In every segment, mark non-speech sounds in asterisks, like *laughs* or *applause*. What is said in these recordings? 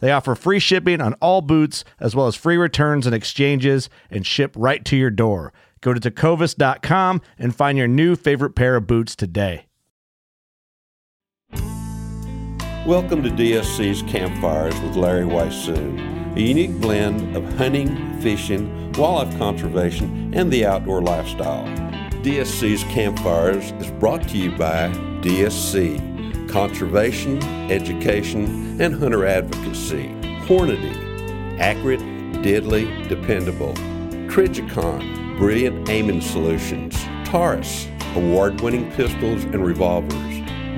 They offer free shipping on all boots, as well as free returns and exchanges, and ship right to your door. Go to tecovas.com and find your new favorite pair of boots today. Welcome to DSC's Campfires with Larry Weishuhn, a unique blend of hunting, fishing, wildlife conservation, and the outdoor lifestyle. DSC's Campfires is brought to you by DSC Conservation, Education, and Hunter Advocacy. Hornady, accurate, deadly, dependable. Trijicon, brilliant aiming solutions. Taurus, award winning pistols and revolvers.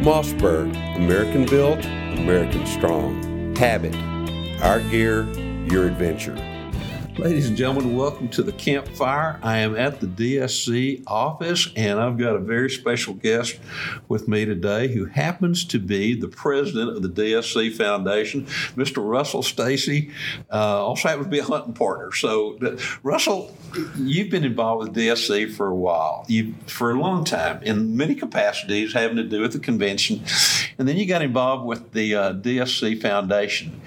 Mossberg, American built, American strong. Habit, our gear, your adventure. Ladies and gentlemen, welcome to the campfire. I am at the DSC office and I've got a very special guest with me today who happens to be the president of the DSC Foundation, Mr. Russell Stacy. Uh, also happens to be a hunting partner. So, Russell, you've been involved with DSC for a while, you for a long time in many capacities having to do with the convention. And then you got involved with the uh, DSC Foundation.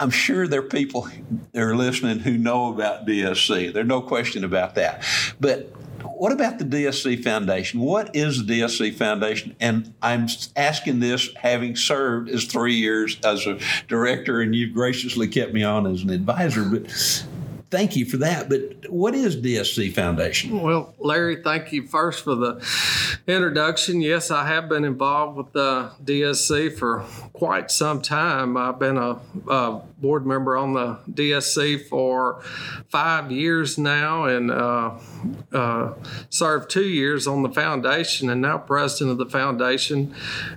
I'm sure there are people that are listening who know about DSC. There's no question about that. But what about the DSC Foundation? What is the DSC Foundation? And I'm asking this having served as three years as a director, and you've graciously kept me on as an advisor. But thank you for that. But what is DSC Foundation? Well, Larry, thank you first for the introduction. Yes, I have been involved with the DSC for quite some time. I've been a, a board member on the DSC for five years now and uh, uh, served two years on the foundation and now president of the foundation.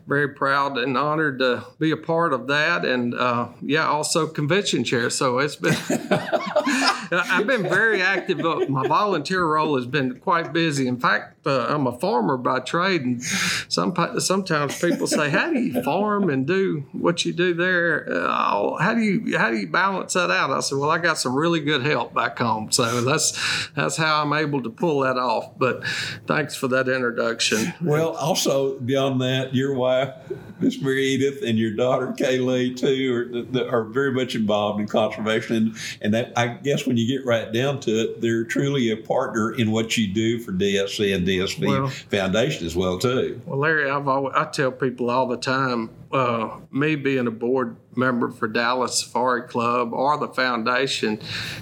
Very proud and honored to be a part of that. And uh, yeah, also convention chair. So it's been. *laughs* I've been very active. My volunteer role has been quite busy. In fact, uh, I'm a farmer by trade, and some sometimes people say, "How do you farm and do what you do there? Uh, how do you how do you balance that out?" I said, "Well, I got some really good help back home, so that's that's how I'm able to pull that off." But thanks for that introduction. Well, also beyond that, your wife, Miss Mary Edith, and your daughter Kaylee too are, are very much involved in conservation, and, that I guess when you get right down to it, they're truly a partner in what you do for DSC and DSV well, Foundation as well too. Well, Larry, I've always, I tell people all the time, uh, me being a board member for Dallas Safari Club or the foundation,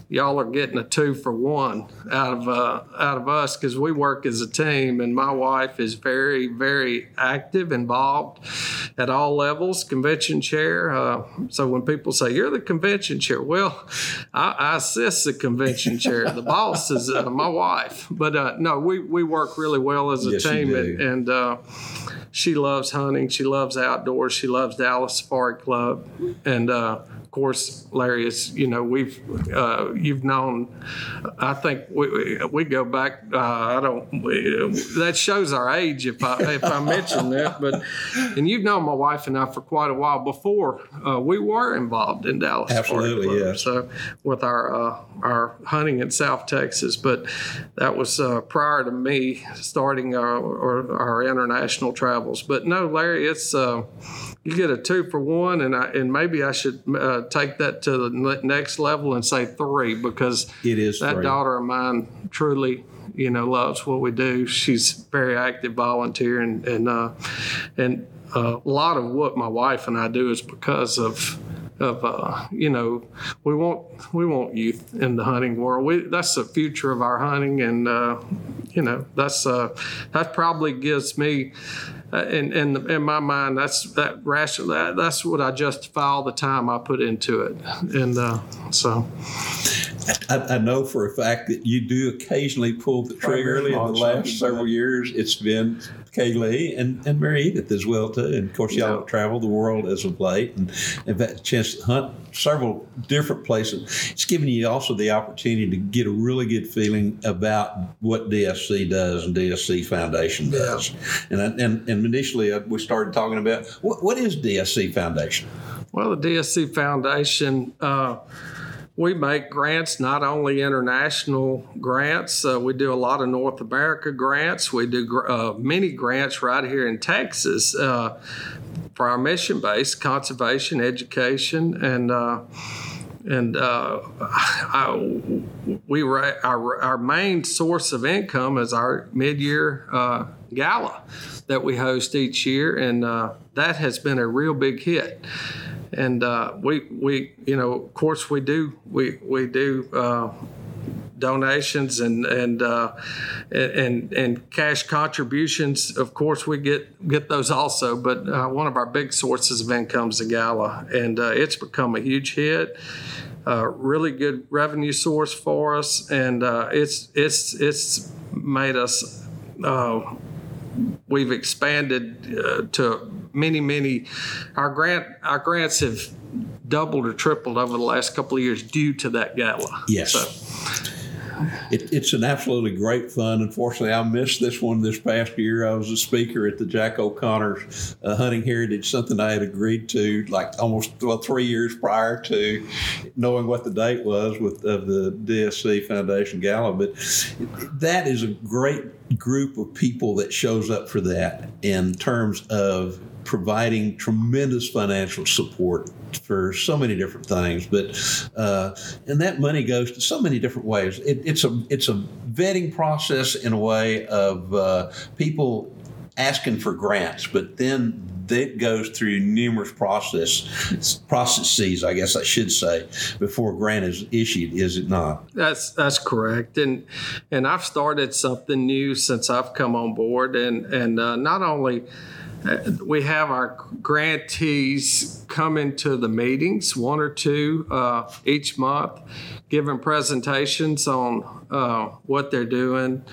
y'all are getting a two for one out of uh, out of us because we work as a team, and my wife is very very active, involved at all levels, convention chair. Uh, so when people say you're the convention chair, well, I, I assist the convention *laughs* chair. The boss is uh, my wife, but uh, no, we we work really well as a yes, team, and, and uh, she loves hunting. She loves outdoors she loves Dallas Safari Club, and uh, of course, Larry is, you know, we've, uh, you've known, I think we, we go back, uh, I don't, we, that shows our age if I, if I mention that, but, and you've known my wife and I for quite a while before uh, we were involved in Dallas. Absolutely, yeah. So with our, uh, our hunting in South Texas, but that was uh, prior to me starting our, our, our international travels. But no, Larry, it's, uh, you get a two for one, and I, and maybe I should uh, take that to the next level and say three because It is that three. daughter of mine truly you know loves what we do. She's very active volunteer and and uh, and uh, a lot of what my wife and I do is because of of uh, you know we want we want youth in the hunting world. We, that's the future of our hunting, and uh, you know that's uh, that probably gives me. Uh, in, in in my mind, that's that rational. That, that's what I justify all the time I put into it, and uh, so I, I know for a fact that you do occasionally pull the trigger. In the last several years, it's been Kaylee and, and Mary Edith as well too. And of course, y'all have traveled the world as of late and have had a chance to hunt several different places. It's given you also the opportunity to get a really good feeling about what DSC does and DSC Foundation does. And, I- and and initially, uh, we started talking about what, what is DSC Foundation. Well, the DSC Foundation, uh, we make grants, not only international grants, uh, we do a lot of North America grants. We do uh, many grants right here in Texas uh, for our mission base conservation, education, and uh, and uh, *sighs* I, we our, our main source of income is our mid-year uh, gala that we host each year, and uh, that has been a real big hit. And uh, we we you know of course we do we we do. Uh, donations and and, uh, and and cash contributions. Of course, we get get those also. But uh, one of our big sources of income is the gala, and uh, it's become a huge hit. Really good revenue source for us, and uh, it's it's it's made us. We've expanded uh, to many many. Our grant our grants have doubled or tripled over the last couple of years due to that gala. Yes. So, It, it's an absolutely great fun. Unfortunately, I missed this one this past year. I was a speaker at the Jack O'Connor uh, Hunting Heritage, something I had agreed to like almost well three years prior to knowing what the date was with of the DSC Foundation Gala. But that is a great group of people that shows up for that in terms of providing tremendous financial support for so many different things. But uh, and that money goes to so many different ways. It, it's a it's a vetting process in a way of uh, people asking for grants, but then that goes through numerous process processes, I guess I should say, before a grant is issued. Is it not? That's that's correct, and and I've started something new since I've come on board, and and uh, not only we have our grantees come into the meetings, one or two uh, each month, giving presentations on uh, what they're doing.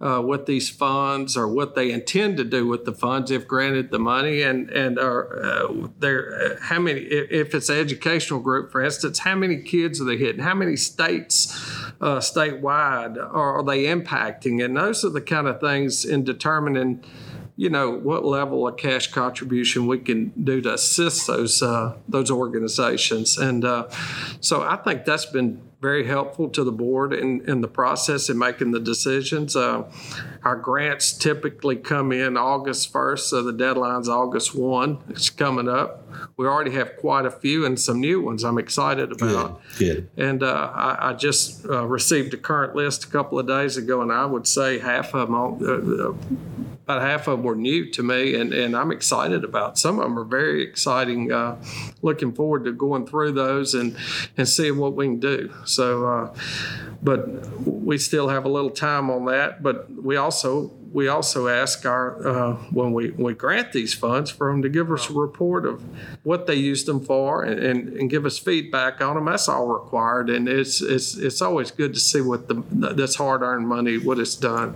Uh, with these funds, or what they intend to do with the funds if granted the money, and and are uh, there uh, how many if, it's an educational group, for instance, how many kids are they hitting? How many states uh, statewide are, are they impacting? And those are the kind of things in determining you know what level of cash contribution we can do to assist those uh, those organizations, and uh, so I think that's been very helpful to the board in, in the process in making the decisions. Uh, our grants typically come in August 1st, so the deadline's August 1. It's coming up. We already have quite a few and some new ones I'm excited about. Good. Good. And uh, I, I just uh, received a current list a couple of days ago, and I would say half of them, uh, uh, about half of them were new to me, and, and I'm excited about. Some of them are very exciting. Uh, looking forward to going through those and, and seeing what we can do. So, uh, but we still have a little time on that. But we also we also ask our uh, when we, we grant these funds for them to give us a report of what they used them for and, and, and give us feedback on them. That's all required, and it's it's it's always good to see what the this hard earned money what it's done.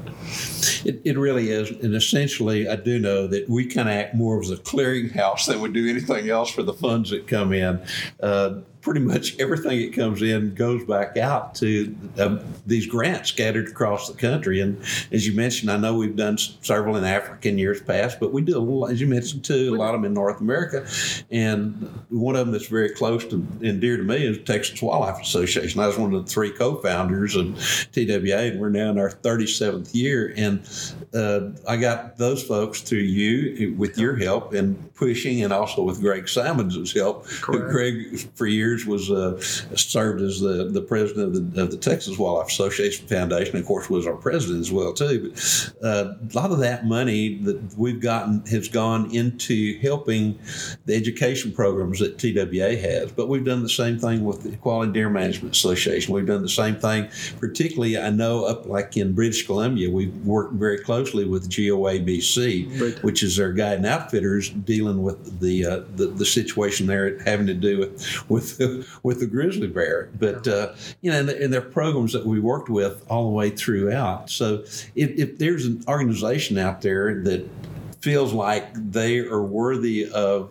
It, it really is, and essentially, I do know that we kind of act more as a clearinghouse than we do anything else for the funds that come in. Uh, pretty much everything that comes in goes back out to uh, these grants scattered across the country. And as you mentioned, I know we've done several in Africa in years past, but we do little, as you mentioned too, a lot of them in North America. And one of them that's very close to and dear to me is Texas Wildlife Association. I was one of the three co-founders of TWA, and we're now in our 37th year. And uh, I got those folks through you with your help and pushing, and also with Greg Simons' help. Correct. Greg, for years years was uh, served as the, the president of the, of the, Texas Wildlife Association Foundation. Of course, was our president as well too. But uh, a lot of that money that we've gotten has gone into helping the education programs that TWA has. But we've done the same thing with the Quality Deer Management Association. We've done the same thing, particularly I know up like in British Columbia, we've worked very closely with GOABC, right. which is their guide and outfitters dealing with the, uh, the the situation there having to do with with *laughs* with the grizzly bear. But uh, you know, and, and there are programs that we worked with all the way throughout. So if, if there's an organization out there that feels like they are worthy of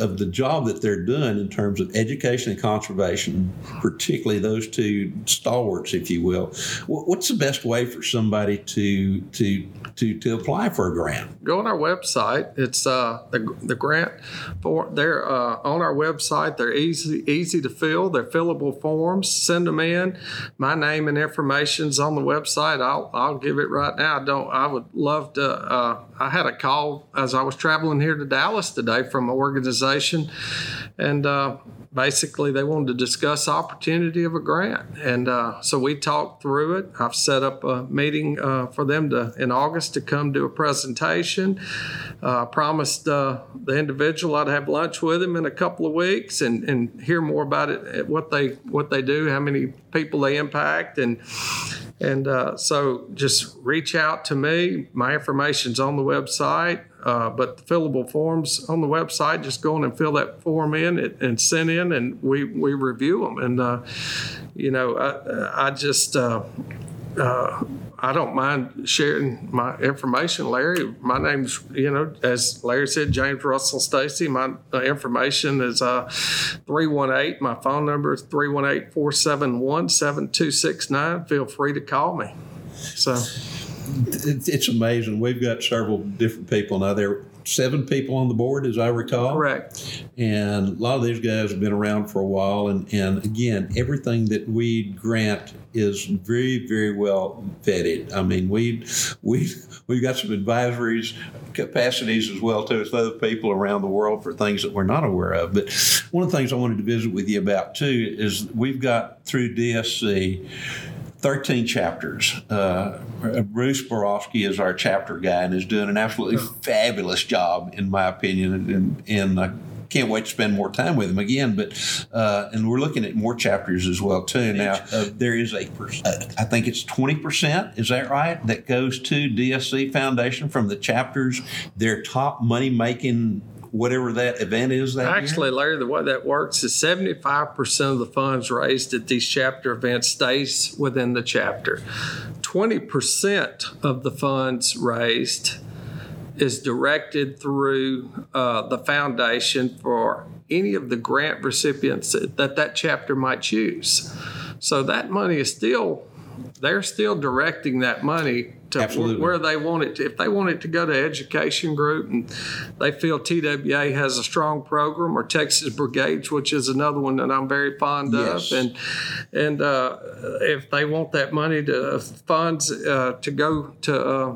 of the job that they're doing in terms of education and conservation, particularly those two stalwarts, if you will. What's the best way for somebody to to to, to apply for a grant? Go on our website. It's uh, the, the grant for they're uh, on our website. They're easy easy to fill. They're fillable forms. Send them in. My name and information's on the website. I'll I'll give it right now. I don't. I would love to. Uh, I had a call as I was traveling here to Dallas today from an organization, and uh, basically they wanted to discuss opportunity of a grant, and uh, so we talked through it. I've set up a meeting uh, for them to in August to come do a presentation. Uh, promised uh, the individual I'd have lunch with him in a couple of weeks and, and hear more about it, what they what they do, how many people they impact, and and uh, so just reach out to me. My information's on the website, uh, but the fillable forms on the website, just go in and fill that form in and send in, and we, we review them. And, uh, you know, I, I just, uh, uh, I don't mind sharing my information, Larry. My name's, you know, as Larry said, James Russell Stacy. My information is uh, 318. My phone number is 318 471 7269. Feel free to call me. So it's amazing. We've got several different people now. There are seven people on the board, as I recall. Correct. And a lot of these guys have been around for a while. And, and again, everything that we grant is very, very well vetted. I mean, we we we've got some advisories capacities as well too as other people around the world for things that we're not aware of. But one of the things I wanted to visit with you about too is we've got through DSC 13 chapters. Uh, Bruce Borowski is our chapter guy and is doing an absolutely fabulous job, in my opinion. And, and I can't wait to spend more time with him again. But uh, and we're looking at more chapters as well too. Now uh, there is a, I think it's 20 percent. Is that right? That goes to DSC Foundation from the chapters. Their top money making whatever that event is that actually year? larry the way that works is 75% of the funds raised at these chapter events stays within the chapter 20% of the funds raised is directed through uh, the foundation for any of the grant recipients that that chapter might choose so that money is still they're still directing that money to Absolutely. where they want it to. If they want it to go to education group and they feel TWA has a strong program or Texas Brigades, which is another one that I'm very fond yes. of, and and uh, if they want that money to funds uh, to go to uh,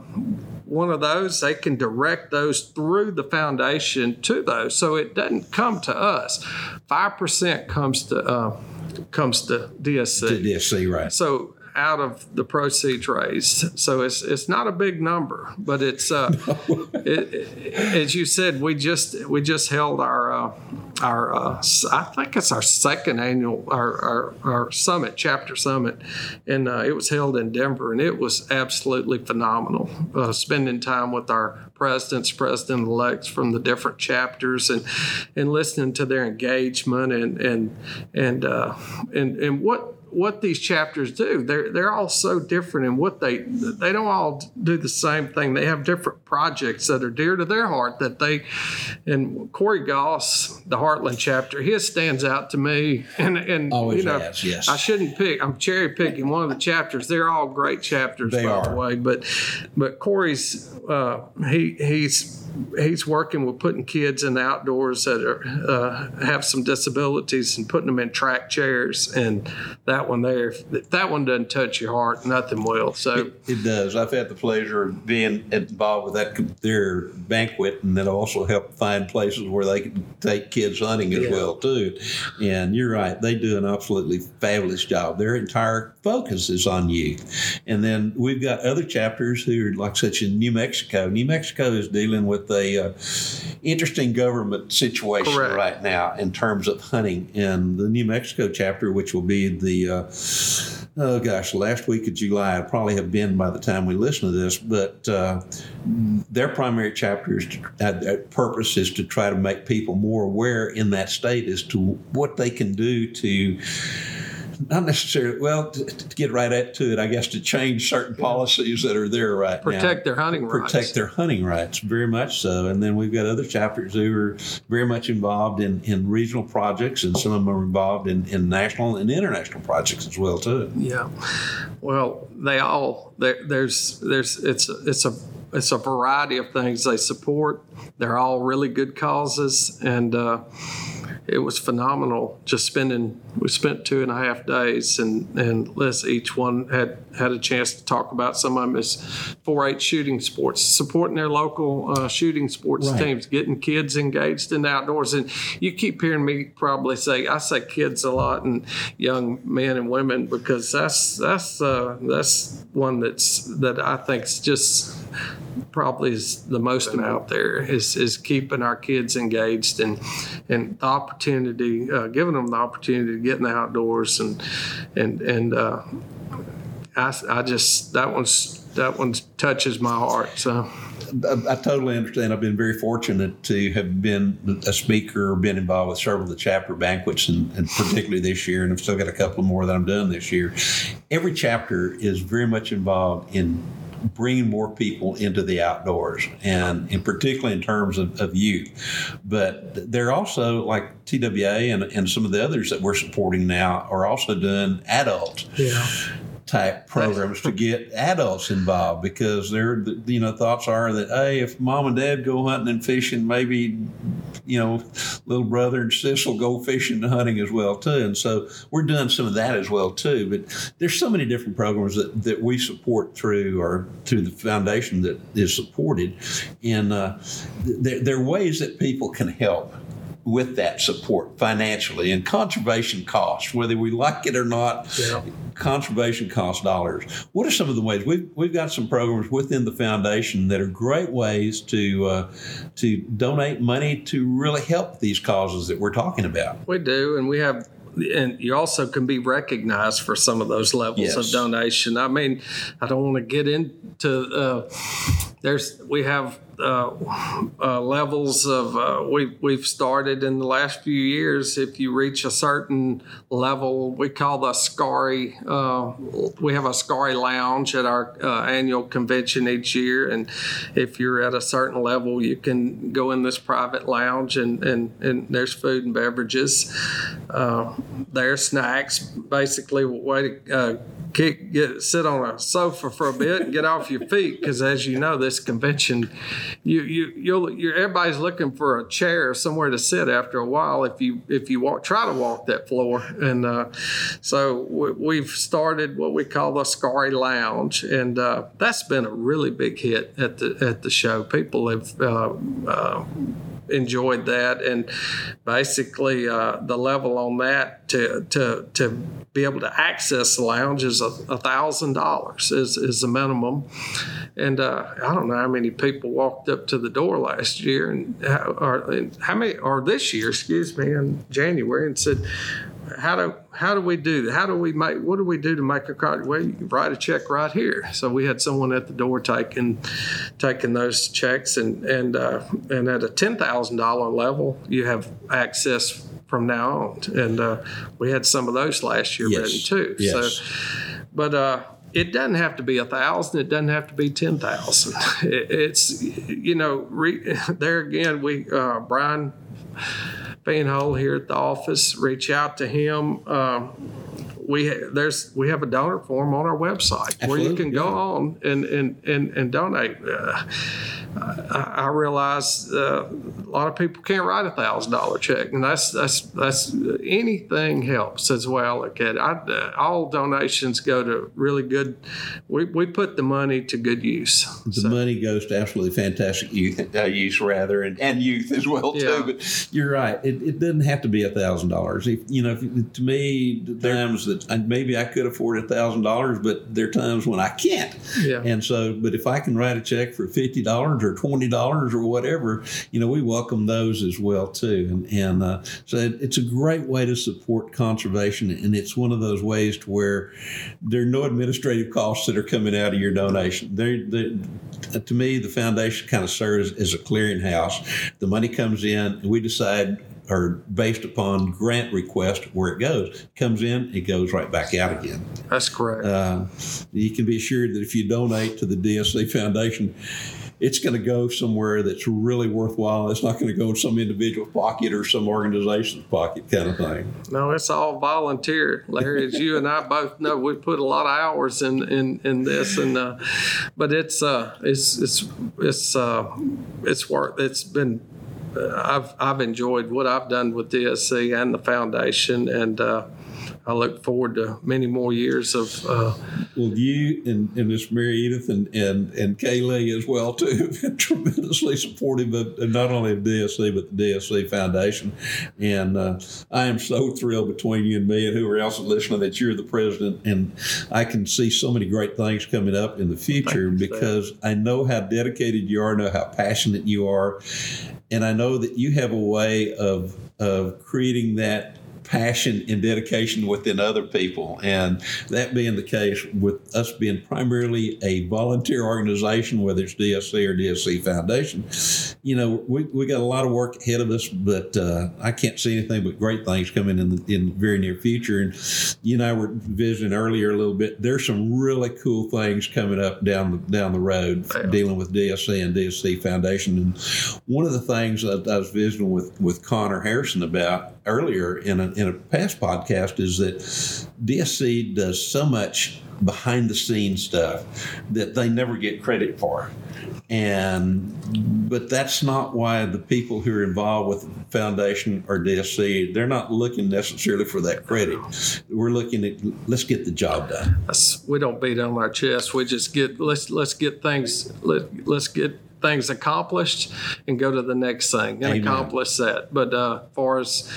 one of those, they can direct those through the foundation to those. So it doesn't come to us. Five percent comes to uh, comes to DSC. To DSC, right? So out of the proceeds raised. So it's it's not a big number, but it's uh, *laughs* it, it, as you said, we just we just held our uh, our uh, I think it's our second annual our, our, our summit chapter summit, and uh, it was held in Denver, and it was absolutely phenomenal. Uh, spending time with our presidents, president elects from the different chapters, and and listening to their engagement and and and uh, and and what what these chapters do. They're they're all so different in what they they don't all do the same thing. They have different projects that are dear to their heart that they and Corey Goss, the Heartland chapter, his stands out to me. And and Always you know, has, yes. I shouldn't pick. I'm cherry picking one of the chapters. They're all great chapters, They by are. the way. But but Corey's uh, he he's he's working with putting kids in the outdoors that are uh, have some disabilities and putting them in track chairs and that one there if that one doesn't touch your heart nothing will so It does. I've had the pleasure of being involved with that their banquet, and then also help find places where they can take kids hunting as Yeah. well too. And you're right; they do an absolutely fabulous job. Their entire focus is on youth. And then we've got other chapters who are like such in New Mexico. New Mexico is dealing with a uh, interesting government situation Correct. right now in terms of hunting. And the New Mexico chapter, which will be the uh, oh gosh, last week of July, I probably have been by the time we listen to this, but uh, their primary chapter is to, uh, their purpose is to try to make people more aware in that state as to what they can do to not necessarily well to, to get right at to it i guess to change certain policies that are there right now. Protect their hunting rights. Protect their hunting rights very much so. And then we've got other chapters who are very much involved in, in regional projects and some of them are involved in, in national and international projects as well too. Yeah. Well, they all there's there's it's it's a it's a variety of things. They support. They're all really good causes, and uh, it was phenomenal. Just spending we spent two and a half days, and and let's each one had had a chance to talk about some of them as 4-H shooting sports, supporting their local uh, shooting sports Right. teams, getting kids engaged in the outdoors. And you keep hearing me probably say I say kids a lot and young men and women because that's that's uh, that's one that's that I think's just probably is the most out there is is keeping our kids engaged and and the opportunity uh, giving them the opportunity to get in the outdoors and and and uh, I, I just that one's that one touches my heart so I, I totally understand. I've been very fortunate to have been a speaker, been involved with several of the chapter banquets, and, and particularly this year, and I've still got a couple more that I'm doing this year. Every chapter is very much involved in bringing more people into the outdoors, and, and particularly in terms of, of youth. But they're also like TWA and, and some of the others that we're supporting now are also doing adult yeah type programs to get adults involved because their you know thoughts are that hey if mom and dad go hunting and fishing maybe you know little brother and sis will go fishing and hunting as well too. And so we're doing some of that as well too. But there's so many different programs that, that we support through or through the foundation that is supported. And uh, there, there are ways that people can help with that support financially and conservation costs, whether we like it or not. Yeah. Conservation costs dollars. What are some of the ways we've we've got some programs within the foundation that are great ways to uh, to donate money to really help these causes that we're talking about. We do, and we have, and you also can be recognized for some of those levels Yes. of donation. I mean, I don't want to get into. Uh, there's we have levels of uh, we we've started in the last few years. If you reach a certain level, we call the Scary. Uh, we have a Scary Lounge at our uh, annual convention each year, and if you're at a certain level, you can go in this private lounge, and and, and there's food and beverages. Uh, there's snacks, basically way to uh, kick, get sit on a sofa for a bit and get off your feet because, as you know, this convention, you you you'll you're, everybody's looking for a chair somewhere to sit after a while. If you if you walk, try to walk that floor, and uh, so we, we've started what we call the Scary Lounge, and uh, that's been a really big hit at the at the show. People have. Uh, uh, enjoyed that, and basically uh, the level on that to to to be able to access the lounge is a thousand dollars is is the minimum, and uh, I don't know how many people walked up to the door last year and how, or and how many or this year, excuse me, in January and said how do how do we do that? How do we make what do we do to make a card? Well, you can write a check right here. So we had someone at the door taking taking those checks, and and uh, and at a ten thousand dollar level, you have access from now on. And uh, we had some of those last year Yes. ready too. Yes. So, but uh, it doesn't have to be a thousand. It doesn't have to be ten thousand. *laughs* It, it's you know re, *laughs* there again. We uh, Brian Fanhole here at the office. Reach out to him. Um, we ha- there's we have a donor form on our website where you can go on and and and, and donate. Uh, I, I realize uh, a lot of people can't write a thousand dollar check, and that's that's that's anything helps as well. Look at. I, uh, all donations go to really good. We, we put the money to good use. The money goes to absolutely fantastic youth, uh, use rather, and, and youth as well Yeah. too. But you're right; it, it doesn't have to be a thousand dollars. You know, if, to me, the times that I, maybe I could afford a thousand dollars, but there are times when I can't. Yeah. And so, but if I can write a check for fifty dollars or twenty dollars or whatever, you know, we welcome those as well too. And and uh, so it, it's a great way to support conservation, and it's one of those ways to where there are no administrative costs that are coming out of your donation. They, they, to me, the foundation kind of serves as a clearinghouse. The money comes in, and we decide. Or based upon grant request where it goes, comes in, it goes right back out again. That's correct. Uh, you can be assured that if you donate to the DSC Foundation, it's going to go somewhere that's really worthwhile. It's not going to go in some individual pocket or some organization's pocket kind of thing. No, it's all volunteer, Larry. As you and I both know, we put a lot of hours in in, in this, and uh, but it's uh, it's it's it's uh, it's worth. It's been. I've I've enjoyed what I've done with DSC and the foundation, and uh, I look forward to many more years of. Uh, Well, you and, and Miss Mary Edith and, and, and Kaylee as well too *laughs* have been tremendously supportive of of not only of DSC but the DSC Foundation, and uh, I am so thrilled between you and me and whoever else is listening that you're the president, and I can see so many great things coming up in the future Thank you, because I know how dedicated you are, know how passionate you are, and I know that you have a way of of creating that passion and dedication within other people. And that being the case, with us being primarily a volunteer organization, whether it's DSC or DSC Foundation, you know, we, we got a lot of work ahead of us, but uh, I can't see anything but great things coming in the, in the very near future. And you and I were visiting earlier a little bit. There's some really cool things coming up down the, down the road dealing with DSC and DSC Foundation. And one of the things that I was visiting with, with Connor Harrison about earlier in a, in a past podcast is that DSC does so much behind the scenes stuff that they never get credit for. And but that's not why the people who are involved with the foundation or DSC, they're not looking necessarily for that credit. We're looking at let's get the job done. we don't beat on our chest. We just get let's let's get things let let's get things accomplished and go to the next thing and Amen. accomplish that. But uh, far as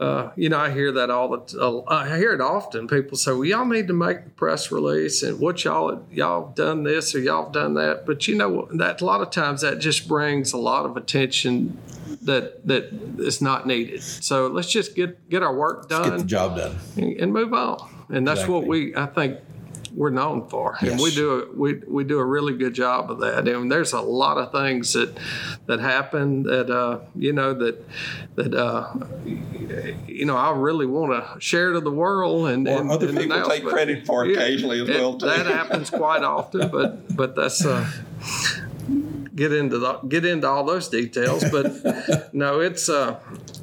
uh, you know, I hear that all the t- uh, I hear it often. People say, "Well, y'all need to make a press release and what y'all y'all done this or y'all done that." But you know that a lot of times that just brings a lot of attention that that is not needed. So let's just get get our work done, Get the job done. and, and move on. And that's what we I think we're known for, and we do a, we we do a really good job of that. And there's a lot of things that that happen that uh, you know that that uh, you know I really want to share to the world and, and other and people announce, take credit for occasionally as it- well, too. That happens quite often, but but that's. Uh, Get into the get into all those details, but *laughs* no, it's uh,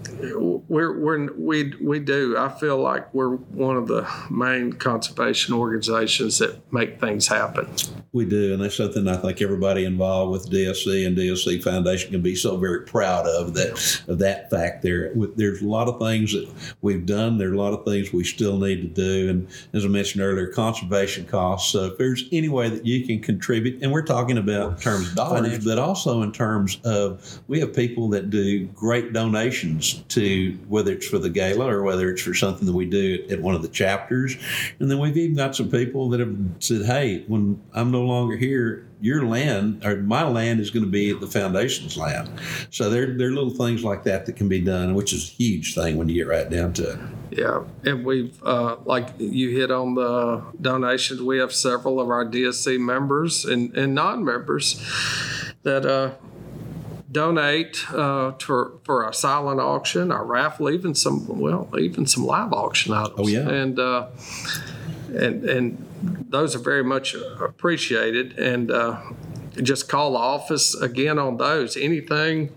we're we're we we do. I feel like we're one of the main conservation organizations that make things happen. We do, and that's something I think everybody involved with DSC and DSC Foundation can be so very proud of that of that fact. There, there's a lot of things that we've done. There are a lot of things we still need to do, and as I mentioned earlier, conservation costs. So if there's any way that you can contribute, and we're talking about in terms of dollars, but also in terms of we have people that do great donations to whether it's for the gala or whether it's for something that we do at one of the chapters, and then we've even got some people that have said, "Hey, when I'm no longer here, your land or my land is going to be the foundation's land. So there, there are little things like that that can be done, which is a huge thing when you get right down to it. Yeah, and we've uh, like you hit on the donations. We have several of our DSC members and, and non-members that uh, donate uh, to, for our silent auction, our raffle, even some well, even some live auction items. Oh yeah, and uh, and and those are very much appreciated. And uh, just call the office again on those. Anything.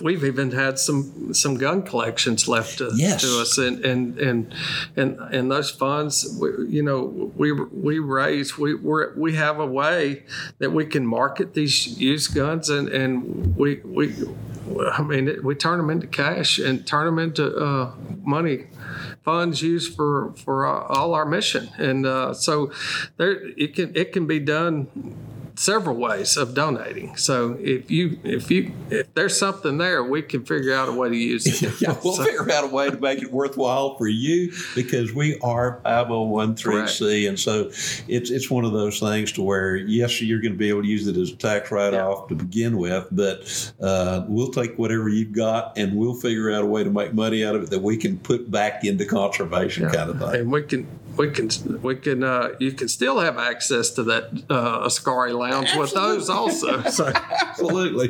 We've even had some some gun collections left to, yes. to us, and and and and and those funds, we, you know, we we raise we we we have a way that we can market these used guns, and and we we I mean, we turn them into cash and turn them into uh, money funds used for for uh, all our mission, and uh, so there it can it can be done several ways of donating. So if you if you if there's something there, we can figure out a way to use it. *laughs* yeah, *laughs* we'll so, figure out a way to make it worthwhile for you because we are 501c, and so it's it's one of those things to where yes, you're going to be able to use it as a tax write off yeah. to begin with, but uh, we'll take whatever you've got and we'll figure out a way to make money out of it that we can put back into conservation yeah. kind of thing. And we can we can we can uh, you can still have access to that uh, Askari lounge Absolutely. with those also. *laughs* So. Absolutely.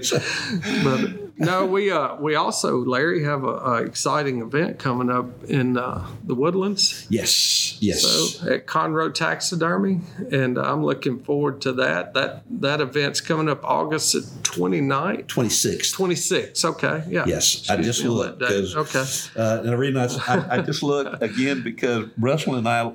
but no, we uh, we also Larry have a, exciting event coming up in uh, the Woodlands. Yes, yes. So at Conroe Taxidermy, and I'm looking forward to that. That that event's coming up August 29th. 26th. 26th. Okay. Yeah. Yes, I just looked because okay. Uh, and the reason I, I, I just looked again because Russell and I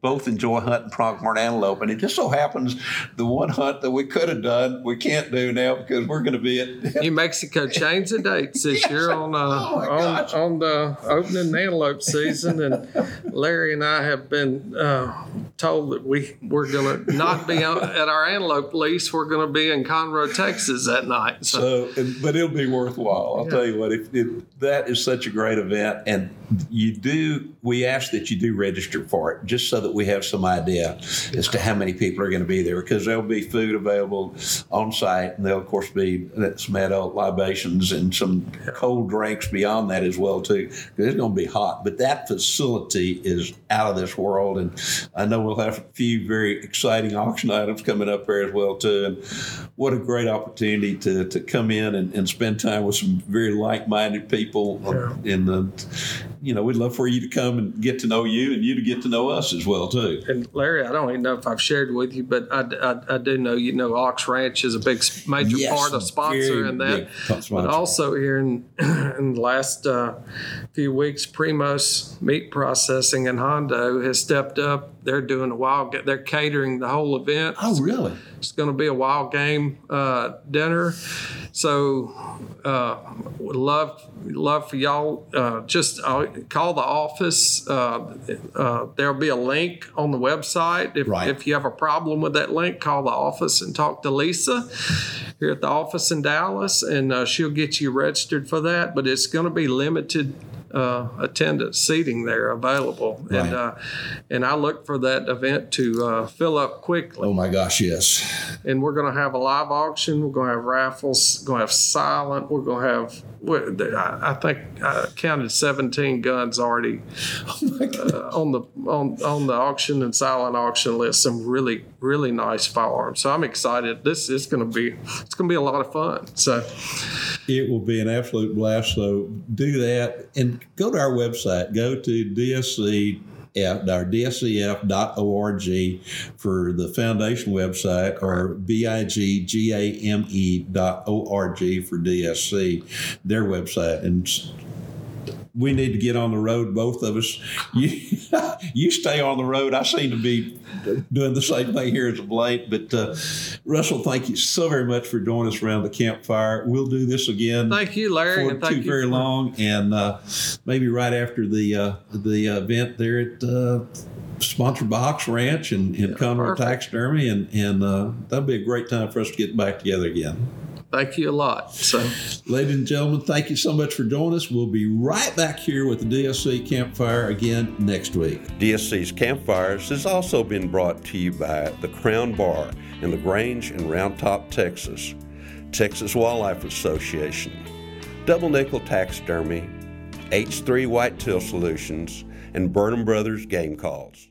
both enjoy hunting pronghorn antelope, and it just so happens the one hunt that we could have done we can't do now because we're going to be at New Mexico *laughs* changed the dates this yes. year on uh, oh on, on the opening antelope season, and Larry and I have been uh, told that we we're going to not be on, at our antelope lease. We're going to be in Conroe, Texas that night. So, so but it'll be worthwhile. I'll yeah. tell you what, if, if that is such a great event, and you do, we ask that you do register for it just so that we have some idea as to how many people are going to be there because there'll be food available on site and there'll of course be some adult and some cold drinks beyond that as well too it's going to be hot but that facility is out of this world and I know we'll have a few very exciting auction items coming up there as well too and what a great opportunity to, to come in and, and spend time with some very like-minded people yeah. in the you know, we'd love for you to come and get to know you and you to get to know us as well, too. And Larry, I don't even know if I've shared with you, but I, I, I do know, you know, Ox Ranch is a big major yes, part of sponsor in that. But also here in, *clears throat* in the last uh, few weeks, Primos Meat Processing and Hondo has stepped up. They're doing a wild, game, they're catering the whole event. Oh, really? It's going to be a wild game uh, dinner. So, uh, would love love for y'all. Uh, just uh, call the office. Uh, uh, there'll be a link on the website. If, right. if you have a problem with that link, call the office and talk to Lisa here at the office in Dallas, and uh, she'll get you registered for that. But it's going to be limited uh, attendance seating there available, right. and uh, and I look for that event to uh, fill up quickly. Oh my gosh, yes! And we're going to have a live auction. We're going to have raffles. We're going to have silent. We're going to have. I think I counted 17 guns already *laughs* oh on the on on the auction and silent auction list. Some really really nice firearms. So I'm excited. This is going to be it's going to be a lot of fun. So it will be an absolute blast. So do that and go to our website. Go to DSC our dscf.org for the foundation website or biggame.org for DSC, their website. And we need to get on the road, both of us. *laughs* You, you stay on the road. I seem to be doing the same thing here as of late. But uh, Russell, thank you so very much for joining us around the campfire. We'll do this again. Thank you, Larry. Thank too you very long, and uh, maybe right after the uh, the event there at. Uh, Sponsored by Ox Ranch and, and Conroe perfect. Taxidermy, and, and uh, that'll be a great time for us to get back together again. Thank you a lot. So, Ladies and gentlemen, thank you so much for joining us. We'll be right back here with the DSC Campfire again next week. DSC's Campfires has also been brought to you by the Crown Bar in LaGrange and Round Top, Texas, Texas Wildlife Association, Double Nickel Taxidermy, H3 Whitetail Solutions, and Burnham Brothers Game Calls.